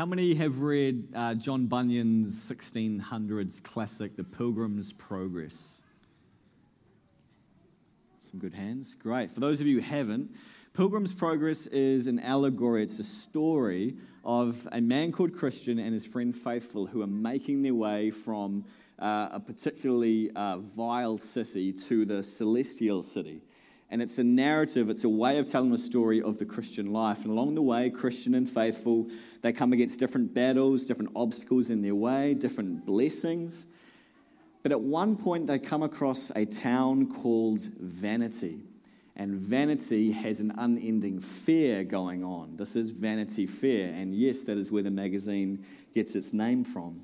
How many have read uh, John Bunyan's 1600s classic, The Pilgrim's Progress? Some good hands. Great. For those of you who haven't, Pilgrim's Progress is an allegory, it's a story of a man called Christian and his friend Faithful who are making their way from uh, a particularly uh, vile city to the celestial city. And it's a narrative, it's a way of telling the story of the Christian life. And along the way, Christian and faithful, they come against different battles, different obstacles in their way, different blessings. But at one point, they come across a town called Vanity. And Vanity has an unending fair going on. This is Vanity Fair. And yes, that is where the magazine gets its name from.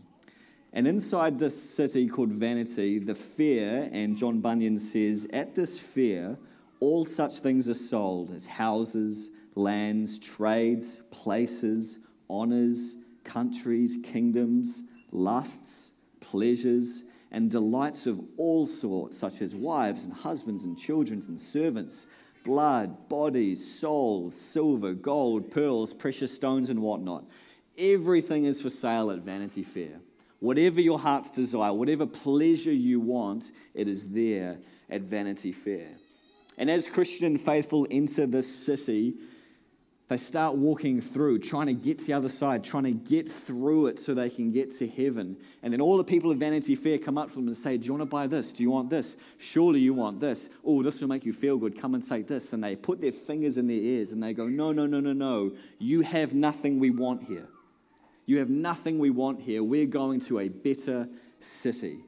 And inside this city called Vanity, the fair, and John Bunyan says, at this fair, all such things are sold as houses, lands, trades, places, honors, countries, kingdoms, lusts, pleasures, and delights of all sorts, such as wives and husbands and children and servants, blood, bodies, souls, silver, gold, pearls, precious stones, and whatnot. Everything is for sale at Vanity Fair. Whatever your heart's desire, whatever pleasure you want, it is there at Vanity Fair. And as Christian faithful enter this city, they start walking through, trying to get to the other side, trying to get through it so they can get to heaven. And then all the people of Vanity Fair come up to them and say, Do you want to buy this? Do you want this? Surely you want this. Oh, this will make you feel good. Come and take this. And they put their fingers in their ears and they go, No, no, no, no, no. You have nothing we want here. You have nothing we want here. We're going to a better city.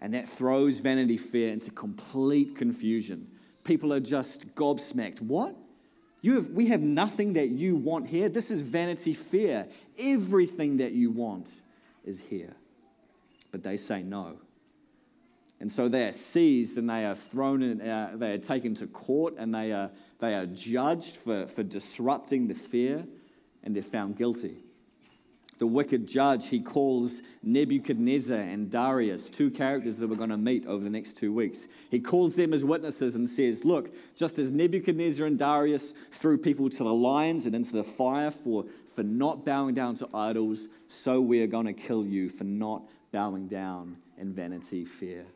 And that throws Vanity Fair into complete confusion people are just gobsmacked. What? You have, we have nothing that you want here. This is vanity fair. Everything that you want is here. But they say no. And so they are seized and they are thrown in, uh, they are taken to court and they are, they are judged for, for disrupting the fair and they're found guilty the wicked judge, he calls Nebuchadnezzar and Darius, two characters that we're going to meet over the next two weeks. He calls them as witnesses and says, Look, just as Nebuchadnezzar and Darius threw people to the lions and into the fire for, for not bowing down to idols, so we are going to kill you for not bowing down in vanity fair.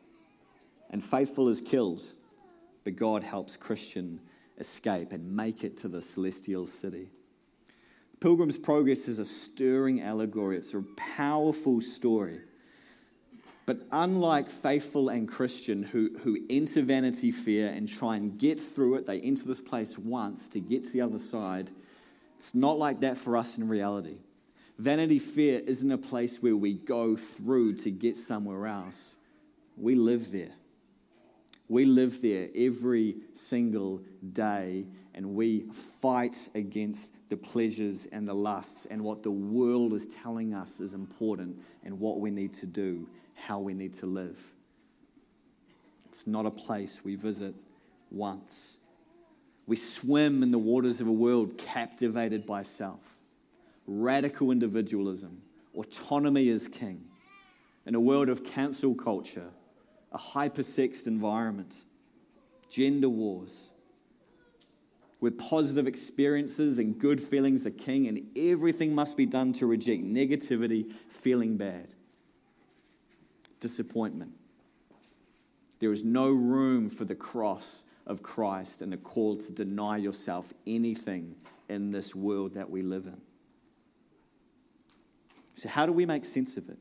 And faithful is killed, but God helps Christian escape and make it to the celestial city. Pilgrim's Progress is a stirring allegory, it's a powerful story. But unlike faithful and Christian who, who enter Vanity Fair and try and get through it, they enter this place once to get to the other side. It's not like that for us in reality. Vanity Fair isn't a place where we go through to get somewhere else. We live there. We live there every single day and we fight against the pleasures and the lusts and what the world is telling us is important and what we need to do, how we need to live. It's not a place we visit once. We swim in the waters of a world captivated by self, radical individualism, autonomy is king, in a world of cancel culture, a hypersexed environment, gender wars where positive experiences and good feelings are king, and everything must be done to reject negativity, feeling bad, disappointment. There is no room for the cross of Christ and the call to deny yourself anything in this world that we live in. So, how do we make sense of it?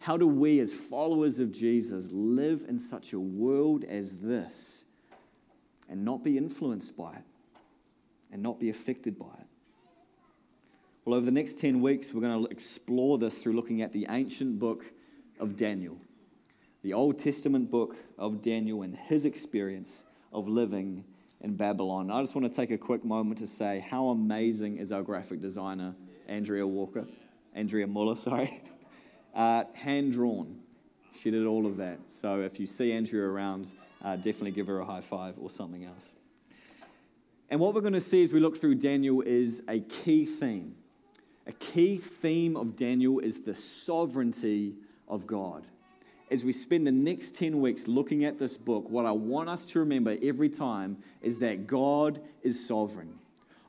How do we, as followers of Jesus, live in such a world as this and not be influenced by it? And not be affected by it. Well, over the next 10 weeks, we're going to explore this through looking at the ancient book of Daniel, the Old Testament book of Daniel and his experience of living in Babylon. I just want to take a quick moment to say how amazing is our graphic designer, Andrea Walker, Andrea Muller, sorry. Uh, hand drawn. She did all of that. So if you see Andrea around, uh, definitely give her a high five or something else. And what we're going to see as we look through Daniel is a key theme. A key theme of Daniel is the sovereignty of God. As we spend the next 10 weeks looking at this book, what I want us to remember every time is that God is sovereign.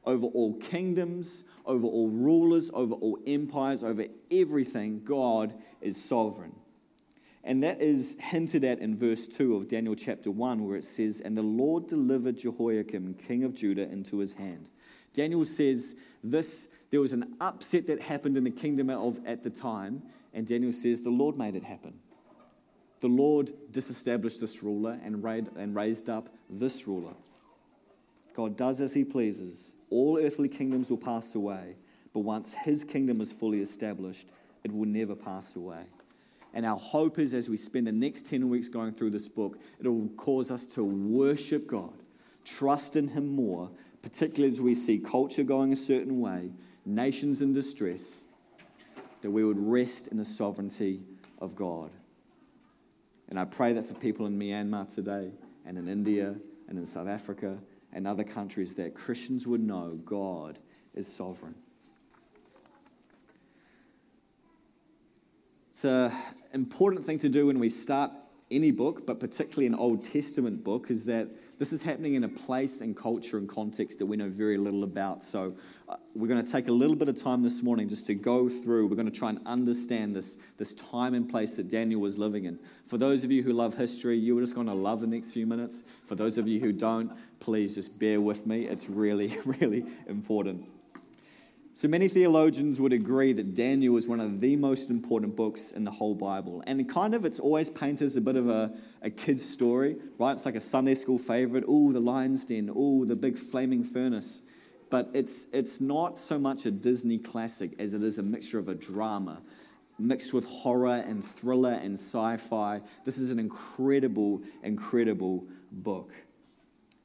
over all kingdoms, over all rulers, over all empires, over everything. God is sovereign. And that is hinted at in verse 2 of Daniel chapter 1, where it says, And the Lord delivered Jehoiakim, king of Judah, into his hand. Daniel says, this, There was an upset that happened in the kingdom of, at the time, and Daniel says, The Lord made it happen. The Lord disestablished this ruler and raised up this ruler. God does as he pleases. All earthly kingdoms will pass away, but once his kingdom is fully established, it will never pass away. And our hope is as we spend the next 10 weeks going through this book, it'll cause us to worship God, trust in Him more, particularly as we see culture going a certain way, nations in distress, that we would rest in the sovereignty of God. And I pray that for people in Myanmar today, and in India, and in South Africa, and other countries, that Christians would know God is sovereign. It's an important thing to do when we start any book, but particularly an Old Testament book, is that this is happening in a place and culture and context that we know very little about. So uh, we're going to take a little bit of time this morning just to go through. We're going to try and understand this, this time and place that Daniel was living in. For those of you who love history, you're just going to love the next few minutes. For those of you who don't, please just bear with me. It's really, really important. So many theologians would agree that Daniel is one of the most important books in the whole Bible. And kind of it's always painted as a bit of a, a kid's story, right? It's like a Sunday school favorite. Oh, the lion's den. Oh, the big flaming furnace. But it's, it's not so much a Disney classic as it is a mixture of a drama mixed with horror and thriller and sci fi. This is an incredible, incredible book.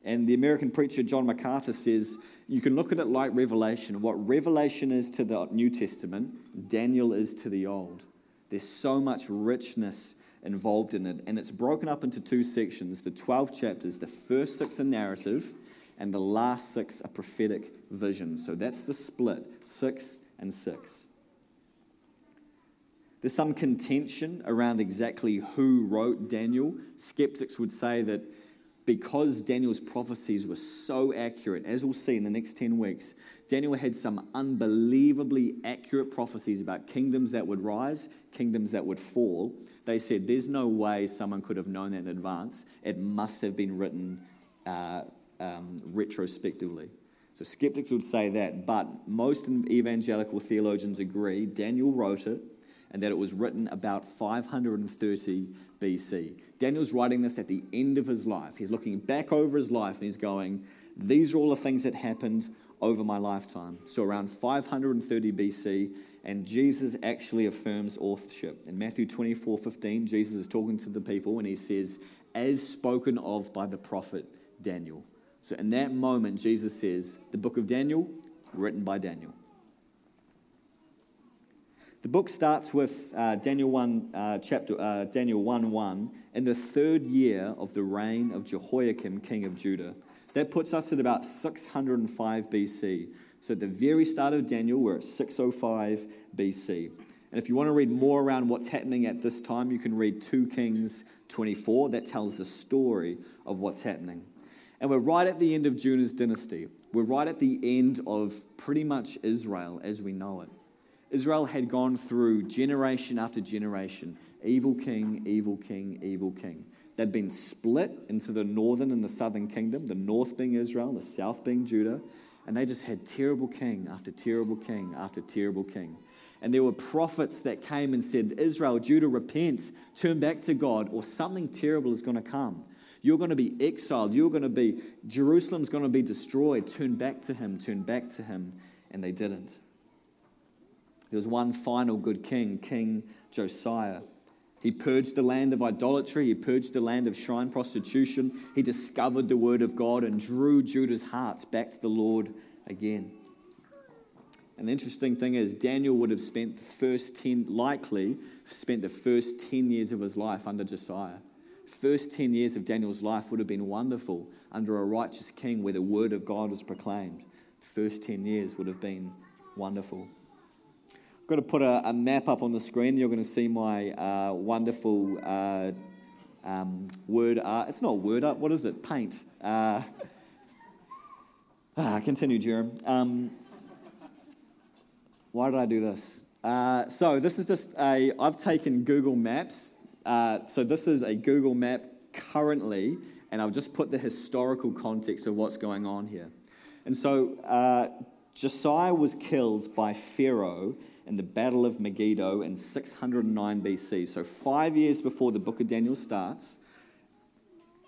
And the American preacher John MacArthur says, you can look at it like Revelation. What Revelation is to the New Testament, Daniel is to the Old. There's so much richness involved in it, and it's broken up into two sections the 12 chapters. The first six are narrative, and the last six are prophetic visions. So that's the split six and six. There's some contention around exactly who wrote Daniel. Skeptics would say that because Daniel's prophecies were so accurate, as we'll see in the next 10 weeks, Daniel had some unbelievably accurate prophecies about kingdoms that would rise, kingdoms that would fall. They said there's no way someone could have known that in advance. It must have been written uh, um, retrospectively. So skeptics would say that, but most evangelical theologians agree Daniel wrote it and that it was written about 530 BC. Daniel's writing this at the end of his life. He's looking back over his life and he's going, These are all the things that happened over my lifetime. So around 530 BC, and Jesus actually affirms authorship. In Matthew 24 15, Jesus is talking to the people and he says, As spoken of by the prophet Daniel. So in that moment, Jesus says, The book of Daniel, written by Daniel. The book starts with uh, Daniel 1, uh, chapter, uh, Daniel 1 1, in the third year of the reign of Jehoiakim, king of Judah. That puts us at about 605 BC. So at the very start of Daniel, we're at 605 BC. And if you want to read more around what's happening at this time, you can read 2 Kings 24. That tells the story of what's happening. And we're right at the end of Judah's dynasty. We're right at the end of pretty much Israel as we know it. Israel had gone through generation after generation evil king, evil king, evil king. They'd been split into the northern and the southern kingdom, the north being Israel, the south being Judah, and they just had terrible king after terrible king after terrible king. And there were prophets that came and said, Israel, Judah, repent, turn back to God, or something terrible is going to come. You're going to be exiled. You're going to be, Jerusalem's going to be destroyed. Turn back to him, turn back to him. And they didn't. There was one final good king, King Josiah. He purged the land of idolatry, he purged the land of shrine prostitution. He discovered the word of God and drew Judah's hearts back to the Lord again. And the interesting thing is, Daniel would have spent the first 10, likely spent the first 10 years of his life under Josiah. First 10 years of Daniel's life would have been wonderful under a righteous king where the word of God was proclaimed. First 10 years would have been wonderful. I've got to put a, a, map up on the screen. You're going to see my uh, wonderful uh, um, word art. It's not word art. What is it? Paint. Uh, Ah, continue, Jerram. Um, why did I do this? Uh, so this is just a. I've taken Google Maps. Uh, so this is a Google map currently, and I've just put the historical context of what's going on here. And so uh, Josiah was killed by Pharaoh in the Battle of Megiddo in 609 BC. So five years before the book of Daniel starts,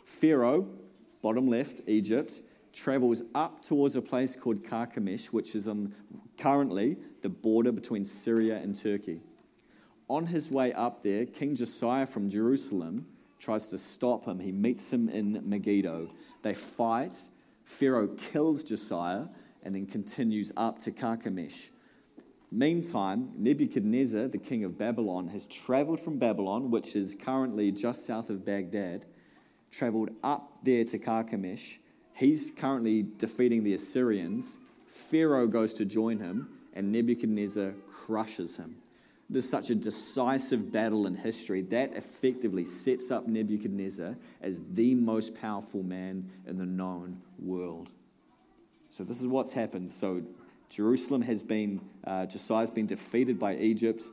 Pharaoh, bottom left, Egypt, travels up towards a place called Carchemish, which is on currently the border between Syria and Turkey. On his way up there, King Josiah from Jerusalem tries to stop him. He meets him in Megiddo. They fight. Pharaoh kills Josiah and then continues up to Carchemish. Meantime, Nebuchadnezzar, the king of Babylon, has traveled from Babylon, which is currently just south of Baghdad, traveled up there to Carchemish. He's currently defeating the Assyrians. Pharaoh goes to join him, and Nebuchadnezzar crushes him. There's such a decisive battle in history that effectively sets up Nebuchadnezzar as the most powerful man in the known world. So, this is what's happened. So, Jerusalem has been, uh, Josiah's been defeated by Egypt.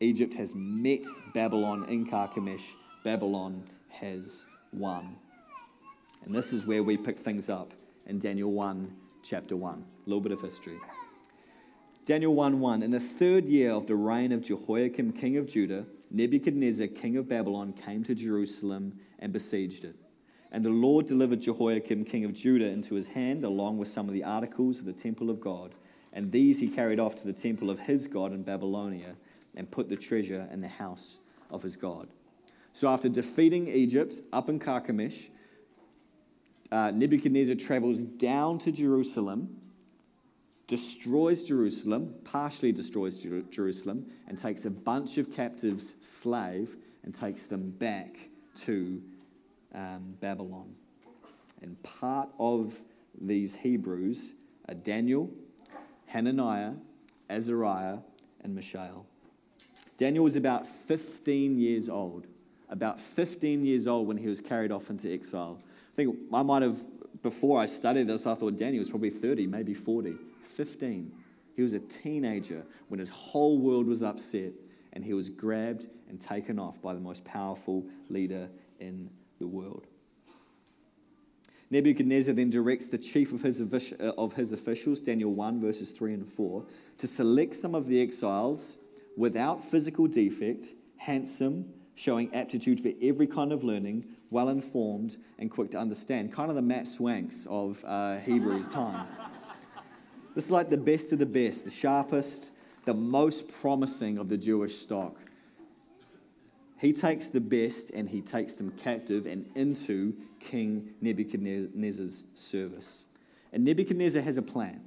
Egypt has met Babylon in Carchemish. Babylon has won. And this is where we pick things up in Daniel 1, chapter 1. A little bit of history. Daniel 1 1. In the third year of the reign of Jehoiakim, king of Judah, Nebuchadnezzar, king of Babylon, came to Jerusalem and besieged it. And the Lord delivered Jehoiakim, king of Judah, into his hand, along with some of the articles of the temple of God. And these he carried off to the temple of his God in Babylonia and put the treasure in the house of his God. So after defeating Egypt up in Carchemish, uh, Nebuchadnezzar travels down to Jerusalem, destroys Jerusalem, partially destroys Jer- Jerusalem, and takes a bunch of captives, slave, and takes them back to um, Babylon. And part of these Hebrews are Daniel, Hananiah, Azariah, and Mishael. Daniel was about 15 years old. About 15 years old when he was carried off into exile. I think I might have, before I studied this, I thought Daniel was probably 30, maybe 40. 15. He was a teenager when his whole world was upset and he was grabbed and taken off by the most powerful leader in the world. Nebuchadnezzar then directs the chief of his, of his officials, Daniel 1, verses 3 and 4, to select some of the exiles without physical defect, handsome, showing aptitude for every kind of learning, well informed, and quick to understand. Kind of the Matt Swanks of uh, Hebrews time. this is like the best of the best, the sharpest, the most promising of the Jewish stock. He takes the best and he takes them captive and into King Nebuchadnezzar's service. And Nebuchadnezzar has a plan.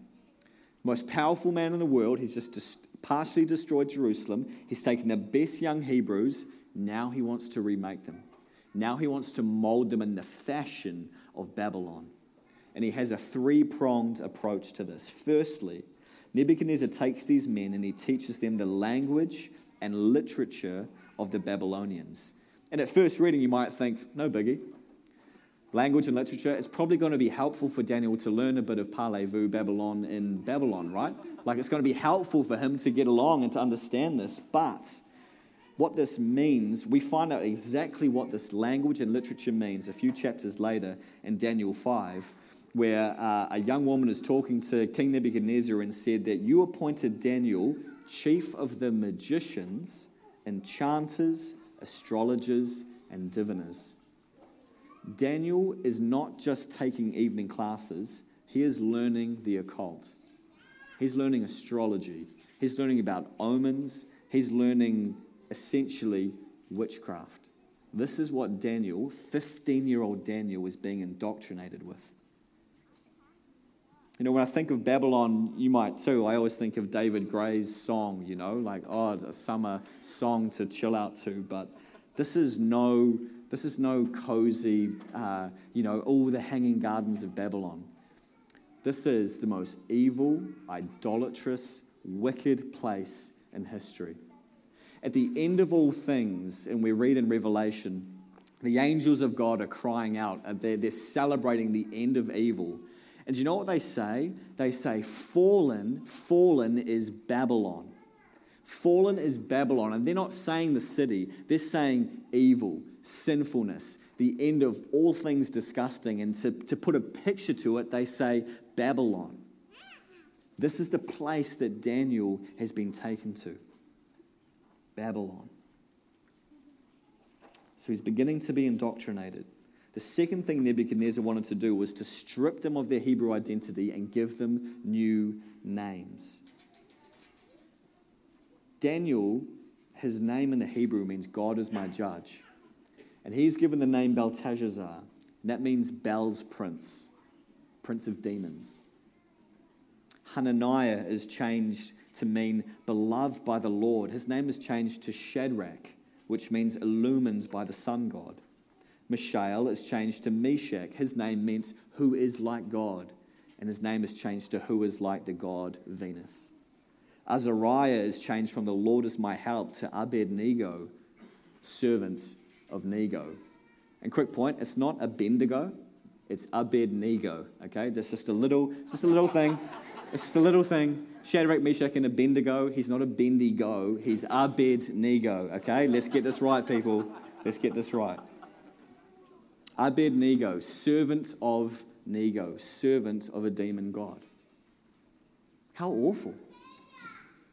Most powerful man in the world, he's just partially destroyed Jerusalem. He's taken the best young Hebrews. Now he wants to remake them. Now he wants to mold them in the fashion of Babylon. And he has a three pronged approach to this. Firstly, Nebuchadnezzar takes these men and he teaches them the language and literature of the Babylonians. And at first reading, you might think, no biggie. Language and literature, it's probably going to be helpful for Daniel to learn a bit of Parlez-vous Babylon in Babylon, right? Like it's going to be helpful for him to get along and to understand this. But what this means, we find out exactly what this language and literature means a few chapters later in Daniel 5, where uh, a young woman is talking to King Nebuchadnezzar and said that you appointed Daniel chief of the magicians enchanters, astrologers, and diviners. Daniel is not just taking evening classes, he is learning the occult. He's learning astrology, he's learning about omens, he's learning essentially witchcraft. This is what Daniel, 15 year old Daniel, is being indoctrinated with. You know, when I think of Babylon, you might too. I always think of David Gray's song, you know, like, oh, it's a summer song to chill out to. But this is no, this is no cozy, uh, you know, all the hanging gardens of Babylon. This is the most evil, idolatrous, wicked place in history. At the end of all things, and we read in Revelation, the angels of God are crying out, they're, they're celebrating the end of evil And do you know what they say? They say, Fallen, fallen is Babylon. Fallen is Babylon. And they're not saying the city, they're saying evil, sinfulness, the end of all things disgusting. And to, to put a picture to it, they say Babylon. This is the place that Daniel has been taken to Babylon. So he's beginning to be indoctrinated. The second thing Nebuchadnezzar wanted to do was to strip them of their Hebrew identity and give them new names. Daniel, his name in the Hebrew means God is my judge. And he's given the name Belteshazzar. That means Bel's prince, prince of demons. Hananiah is changed to mean beloved by the Lord. His name is changed to Shadrach, which means illumined by the sun god. Mishael is changed to Meshach. His name meant who is like God. And his name is changed to who is like the god Venus. Azariah is changed from the Lord is my help to Abednego, servant of Nego. And quick point, it's not Abednego, it's Abednego. Okay, that's just a little, it's just a little thing. It's just a little thing. Shadrach, Meshach, and Abednego. He's not a Bendigo. He's Abednego. Okay, let's get this right, people. Let's get this right. Abednego, servants of Nego, servants of a demon god. How awful.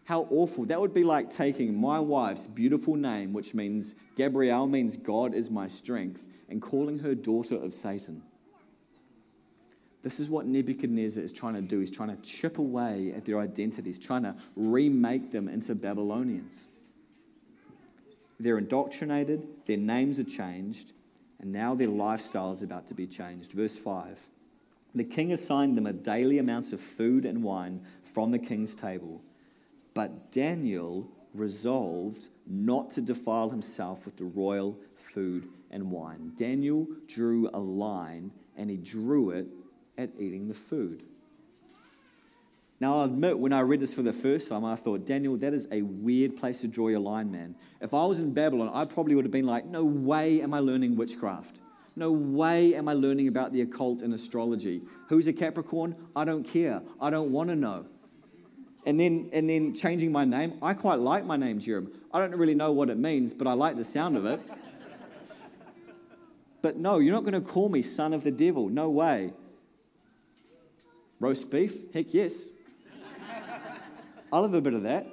How awful. That would be like taking my wife's beautiful name, which means Gabrielle means God is my strength, and calling her daughter of Satan. This is what Nebuchadnezzar is trying to do. He's trying to chip away at their identities, trying to remake them into Babylonians. They're indoctrinated, their names are changed, and now their lifestyle is about to be changed. Verse 5 The king assigned them a daily amount of food and wine from the king's table. But Daniel resolved not to defile himself with the royal food and wine. Daniel drew a line, and he drew it at eating the food. Now, I'll admit, when I read this for the first time, I thought, Daniel, that is a weird place to draw your line, man. If I was in Babylon, I probably would have been like, no way am I learning witchcraft. No way am I learning about the occult and astrology. Who's a Capricorn? I don't care. I don't want to know. And then, and then changing my name, I quite like my name, Jerram. I don't really know what it means, but I like the sound of it. but no, you're not going to call me son of the devil. No way. Roast beef? Heck yes. I'll have a bit of that.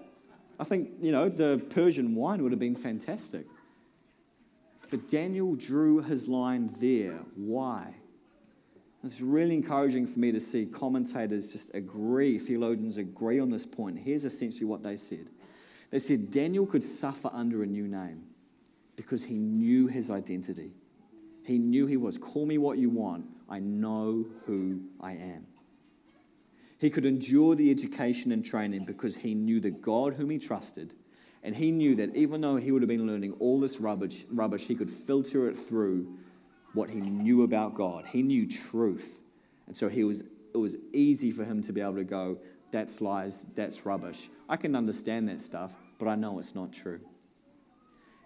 I think, you know, the Persian wine would have been fantastic. But Daniel drew his line there. Why? It's really encouraging for me to see commentators just agree, theologians agree on this point. Here's essentially what they said they said Daniel could suffer under a new name because he knew his identity. He knew he was, call me what you want, I know who I am. He could endure the education and training because he knew the God whom he trusted. And he knew that even though he would have been learning all this rubbish, rubbish, he could filter it through what he knew about God. He knew truth. And so he was, it was easy for him to be able to go, that's lies, that's rubbish. I can understand that stuff, but I know it's not true.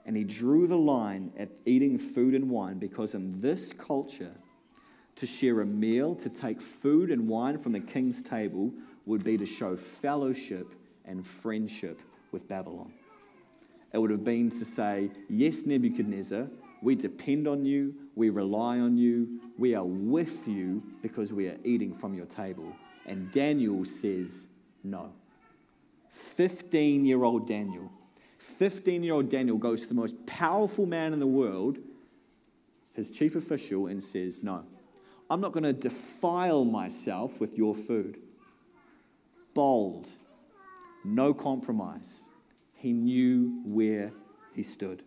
And he drew the line at eating food and wine because in this culture, to share a meal, to take food and wine from the king's table, would be to show fellowship and friendship with Babylon. It would have been to say, Yes, Nebuchadnezzar, we depend on you, we rely on you, we are with you because we are eating from your table. And Daniel says, No. 15 year old Daniel. 15 year old Daniel goes to the most powerful man in the world, his chief official, and says, No. I'm not going to defile myself with your food. Bold, no compromise. He knew where he stood.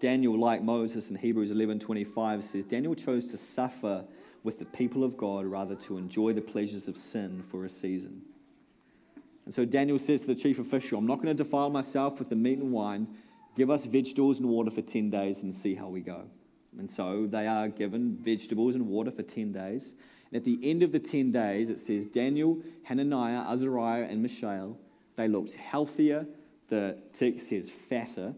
Daniel, like Moses in Hebrews 11:25 says, Daniel chose to suffer with the people of God rather to enjoy the pleasures of sin for a season. And so Daniel says to the chief official, I'm not going to defile myself with the meat and wine. Give us vegetables and water for 10 days and see how we go. And so they are given vegetables and water for 10 days. And at the end of the 10 days, it says Daniel, Hananiah, Azariah, and Mishael, they looked healthier. The text says fatter,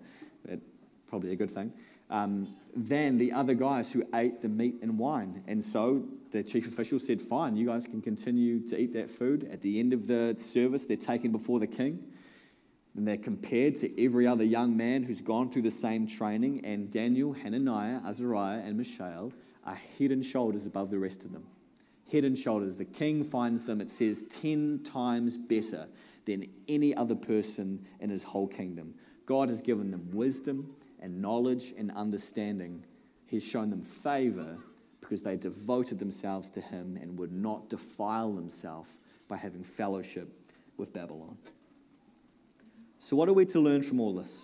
probably a good thing, um, than the other guys who ate the meat and wine. And so the chief official said, Fine, you guys can continue to eat that food. At the end of the service, they're taken before the king. And they're compared to every other young man who's gone through the same training. And Daniel, Hananiah, Azariah, and Mishael are head and shoulders above the rest of them. Head and shoulders. The king finds them, it says, 10 times better than any other person in his whole kingdom. God has given them wisdom and knowledge and understanding. He's shown them favor because they devoted themselves to him and would not defile themselves by having fellowship with Babylon. So, what are we to learn from all this?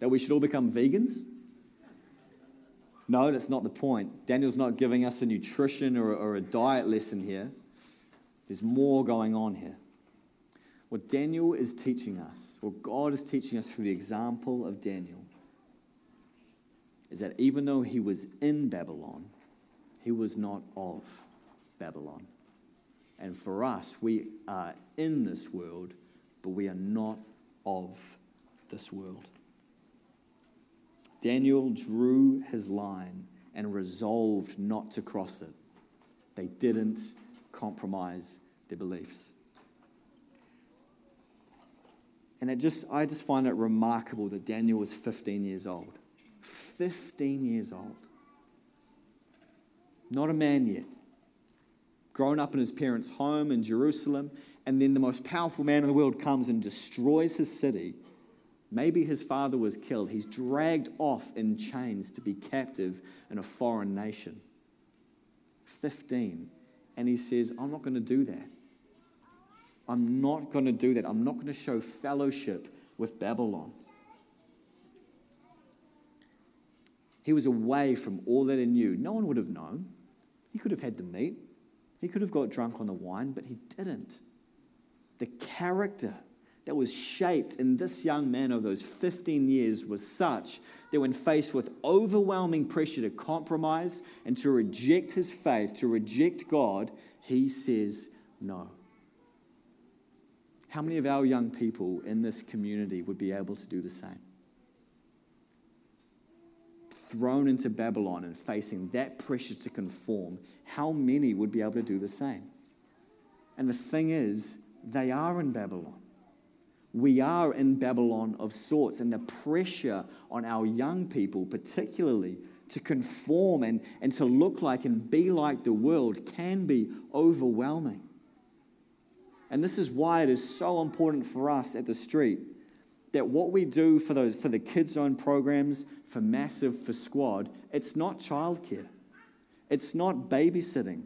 That we should all become vegans? No, that's not the point. Daniel's not giving us a nutrition or, or a diet lesson here. There's more going on here. What Daniel is teaching us, what God is teaching us through the example of Daniel, is that even though he was in Babylon, he was not of Babylon. And for us, we are in this world, but we are not of this world. Daniel drew his line and resolved not to cross it. They didn't compromise their beliefs. And it just, I just find it remarkable that Daniel was 15 years old. 15 years old. Not a man yet. Grown up in his parents' home in Jerusalem, and then the most powerful man in the world comes and destroys his city Maybe his father was killed. He's dragged off in chains to be captive in a foreign nation. 15. And he says, I'm not going to do that. I'm not going to do that. I'm not going to show fellowship with Babylon. He was away from all that he knew. No one would have known. He could have had the meat, he could have got drunk on the wine, but he didn't. The character that was shaped in this young man over those 15 years was such that when faced with overwhelming pressure to compromise and to reject his faith, to reject God, he says no. How many of our young people in this community would be able to do the same? Thrown into Babylon and facing that pressure to conform, how many would be able to do the same? And the thing is, they are in Babylon we are in Babylon of sorts, and the pressure on our young people, particularly, to conform and, and to look like and be like the world can be overwhelming. And this is why it is so important for us at the street that what we do for those for the kids zone programs, for massive, for squad, it's not childcare. It's not babysitting.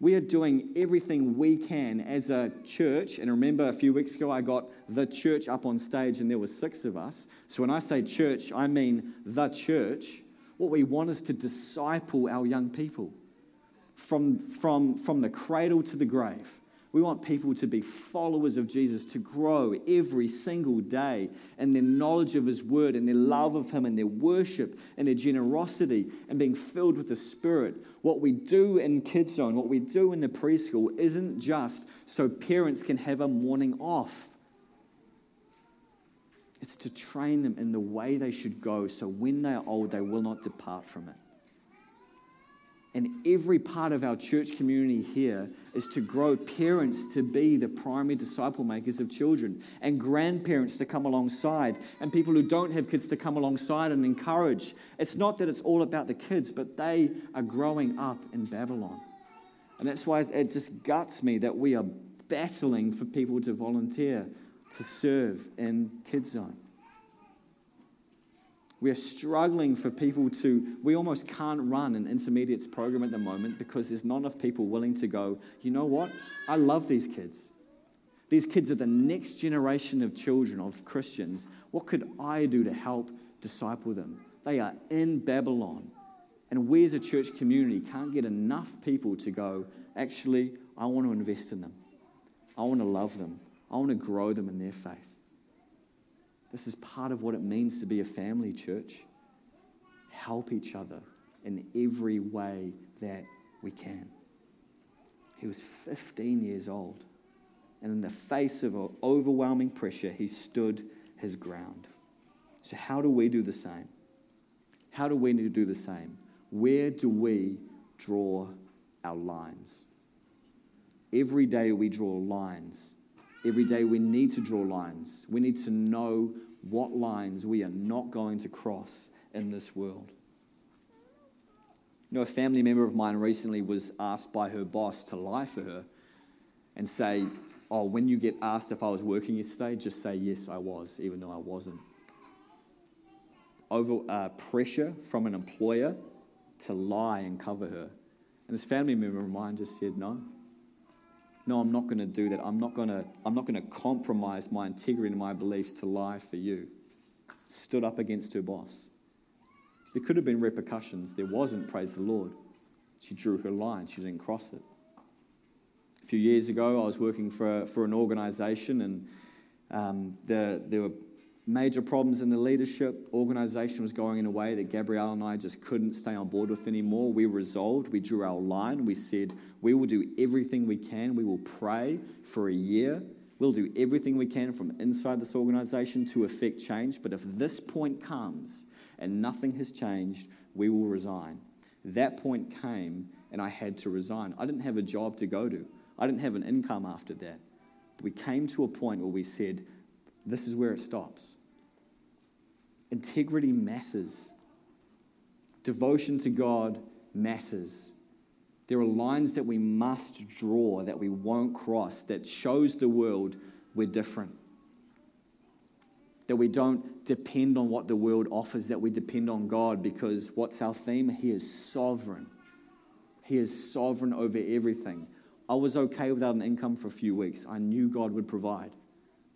We are doing everything we can as a church. And remember, a few weeks ago, I got the church up on stage and there were six of us. So when I say church, I mean the church. What we want is to disciple our young people from, from, from the cradle to the grave. We want people to be followers of Jesus, to grow every single day in their knowledge of His Word and their love of Him and their worship and their generosity and being filled with the Spirit. What we do in Kids Zone, what we do in the preschool, isn't just so parents can have a morning off. It's to train them in the way they should go so when they are old, they will not depart from it. And every part of our church community here is to grow parents to be the primary disciple makers of children, and grandparents to come alongside, and people who don't have kids to come alongside and encourage. It's not that it's all about the kids, but they are growing up in Babylon. And that's why it just guts me that we are battling for people to volunteer to serve in Kids Zone. We are struggling for people to, we almost can't run an intermediates program at the moment because there's not enough people willing to go, you know what? I love these kids. These kids are the next generation of children, of Christians. What could I do to help disciple them? They are in Babylon. And we as a church community can't get enough people to go, actually, I want to invest in them. I want to love them. I want to grow them in their faith. This is part of what it means to be a family church. Help each other in every way that we can. He was 15 years old, and in the face of overwhelming pressure, he stood his ground. So, how do we do the same? How do we need to do the same? Where do we draw our lines. Every day we draw lines. Every day we need to draw lines. We need to know what lines we are not going to cross in this world. You know, a family member of mine recently was asked by her boss to lie for her and say, Oh, when you get asked if I was working yesterday, just say, Yes, I was, even though I wasn't. Over uh, pressure from an employer to lie and cover her. And this family member of mine just said, No. No, I'm not going to do that. I'm not going to, I'm not going to compromise my integrity and my beliefs to lie for you. Stood up against her boss. There could have been repercussions. There wasn't, praise the Lord. She drew her line, she didn't cross it. A few years ago, I was working for, for an organization, and um, the, there were major problems in the leadership. Organization was going in a way that Gabrielle and I just couldn't stay on board with anymore. We resolved, we drew our line, we said, we will do everything we can. We will pray for a year. We'll do everything we can from inside this organization to effect change. But if this point comes and nothing has changed, we will resign. That point came and I had to resign. I didn't have a job to go to, I didn't have an income after that. We came to a point where we said, this is where it stops. Integrity matters. Devotion to God matters. There are lines that we must draw that we won't cross that shows the world we're different that we don't depend on what the world offers, that we depend on God because what's our theme? He is sovereign. He is sovereign over everything. I was okay without an income for a few weeks. I knew God would provide.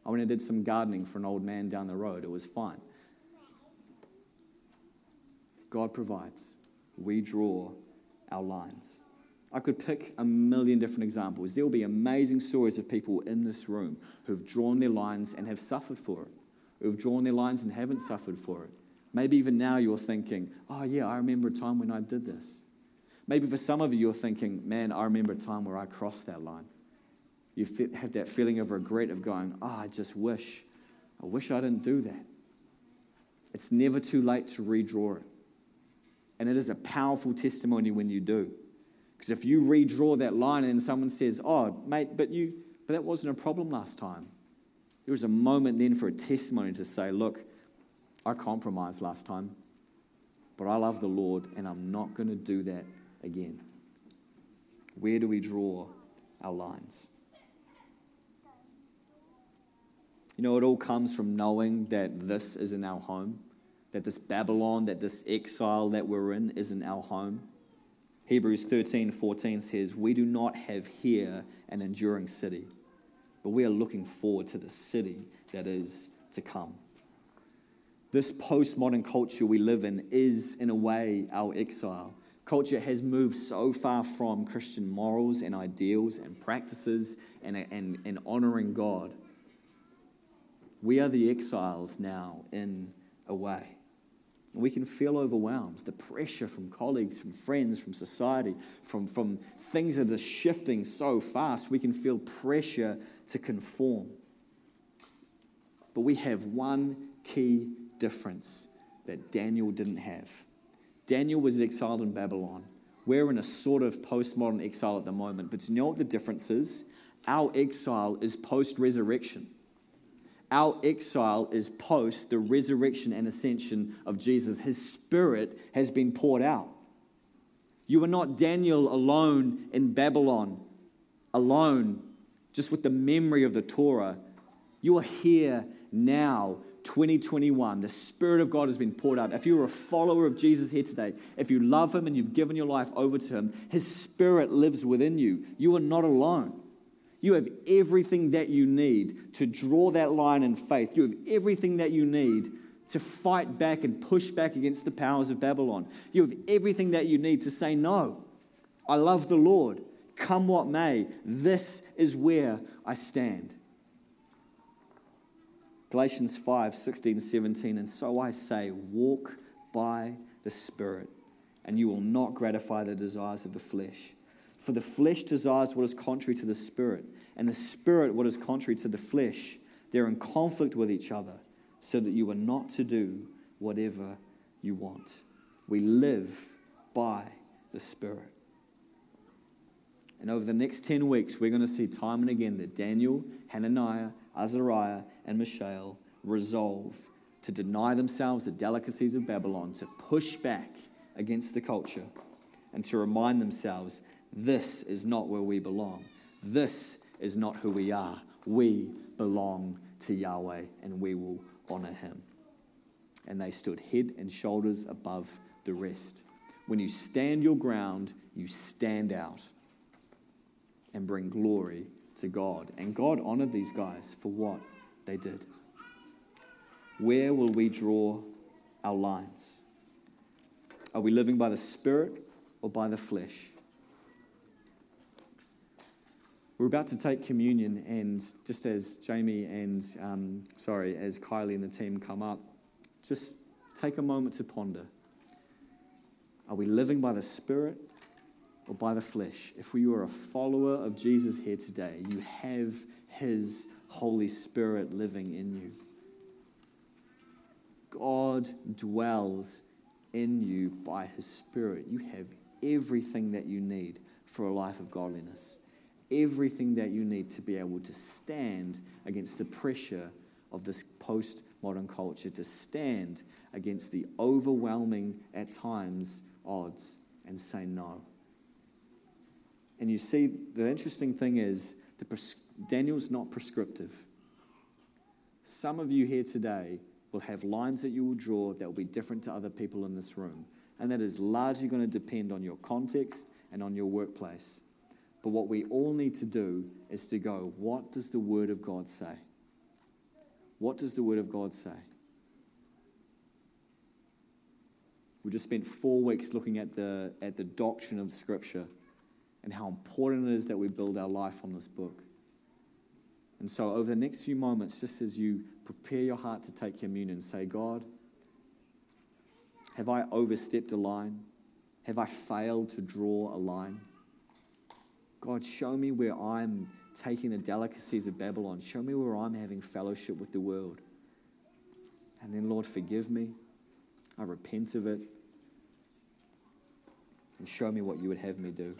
I went and did some gardening for an old man down the road. It was fine. God provides. We draw our lines. I could pick a million different examples. There will be amazing stories of people in this room who've drawn their lines and have suffered for it who've drawn their lines and haven't suffered for it. Maybe even now you're thinking, oh, yeah, I remember a time when I did this. Maybe for some of you, you're thinking, man, I remember a time where I crossed that line. You have that feeling of regret of going, oh, I just wish, I wish I didn't do that. It's never too late to redraw it. And it is a powerful testimony when you do. Because if you redraw that line and someone says, oh, mate, but you, but that wasn't a problem last time. There was a moment then for a testimony to say, look, I compromised last time, but I love the Lord and I'm not going to do that again. Where do we draw our lines? You know, it all comes from knowing that this isn't our home, that this Babylon, that this exile that we're in isn't our home. Hebrews 13 14 says, We do not have here an enduring city but we are looking forward to the city that is to come. This postmodern culture we live in is, in a way, our exile. Culture has moved so far from Christian morals and ideals and practices and, and, and honoring God. We are the exiles now, in a way. We can feel overwhelmed. The pressure from colleagues, from friends, from society, from, from things that are shifting so fast, we can feel pressure to conform. But we have one key difference that Daniel didn't have. Daniel was exiled in Babylon. We're in a sort of postmodern exile at the moment, but do you know what the difference is? Our exile is post resurrection. Our exile is post the resurrection and ascension of Jesus. His spirit has been poured out. You are not Daniel alone in Babylon, alone, just with the memory of the Torah. You are here now, 2021. The Spirit of God has been poured out. If you're a follower of Jesus here today, if you love Him and you've given your life over to Him, His Spirit lives within you. You are not alone. You have everything that you need to draw that line in faith. You have everything that you need to fight back and push back against the powers of Babylon. You have everything that you need to say, No, I love the Lord. Come what may, this is where I stand. Galatians 5 16, 17. And so I say, walk by the Spirit, and you will not gratify the desires of the flesh. For the flesh desires what is contrary to the spirit, and the spirit what is contrary to the flesh. They're in conflict with each other, so that you are not to do whatever you want. We live by the Spirit. And over the next 10 weeks, we're going to see time and again that Daniel, Hananiah, Azariah, and Mishael resolve to deny themselves the delicacies of Babylon, to push back against the culture, and to remind themselves this is not where we belong. This is not who we are. We belong to Yahweh, and we will honor him. And they stood head and shoulders above the rest. When you stand your ground, you stand out and bring glory to God. And God honored these guys for what they did. Where will we draw our lines? Are we living by the Spirit or by the flesh? We're about to take communion, and just as Jamie and, um, sorry, as Kylie and the team come up, just take a moment to ponder. Are we living by the Spirit or by the flesh? If you are a follower of Jesus here today, you have His Holy Spirit living in you. God dwells in you by His Spirit. You have everything that you need for a life of godliness, everything that you need to be able to stand against the pressure of this postmodern culture, to stand against the overwhelming, at times, odds and say no. And you see, the interesting thing is, pres- Daniel's not prescriptive. Some of you here today will have lines that you will draw that will be different to other people in this room. And that is largely going to depend on your context and on your workplace. But what we all need to do is to go, what does the Word of God say? What does the Word of God say? We just spent four weeks looking at the, at the doctrine of Scripture and how important it is that we build our life on this book. And so, over the next few moments, just as you prepare your heart to take communion, say, God, have I overstepped a line? Have I failed to draw a line? God, show me where I'm taking the delicacies of Babylon. Show me where I'm having fellowship with the world. And then, Lord, forgive me. I repent of it. And show me what you would have me do.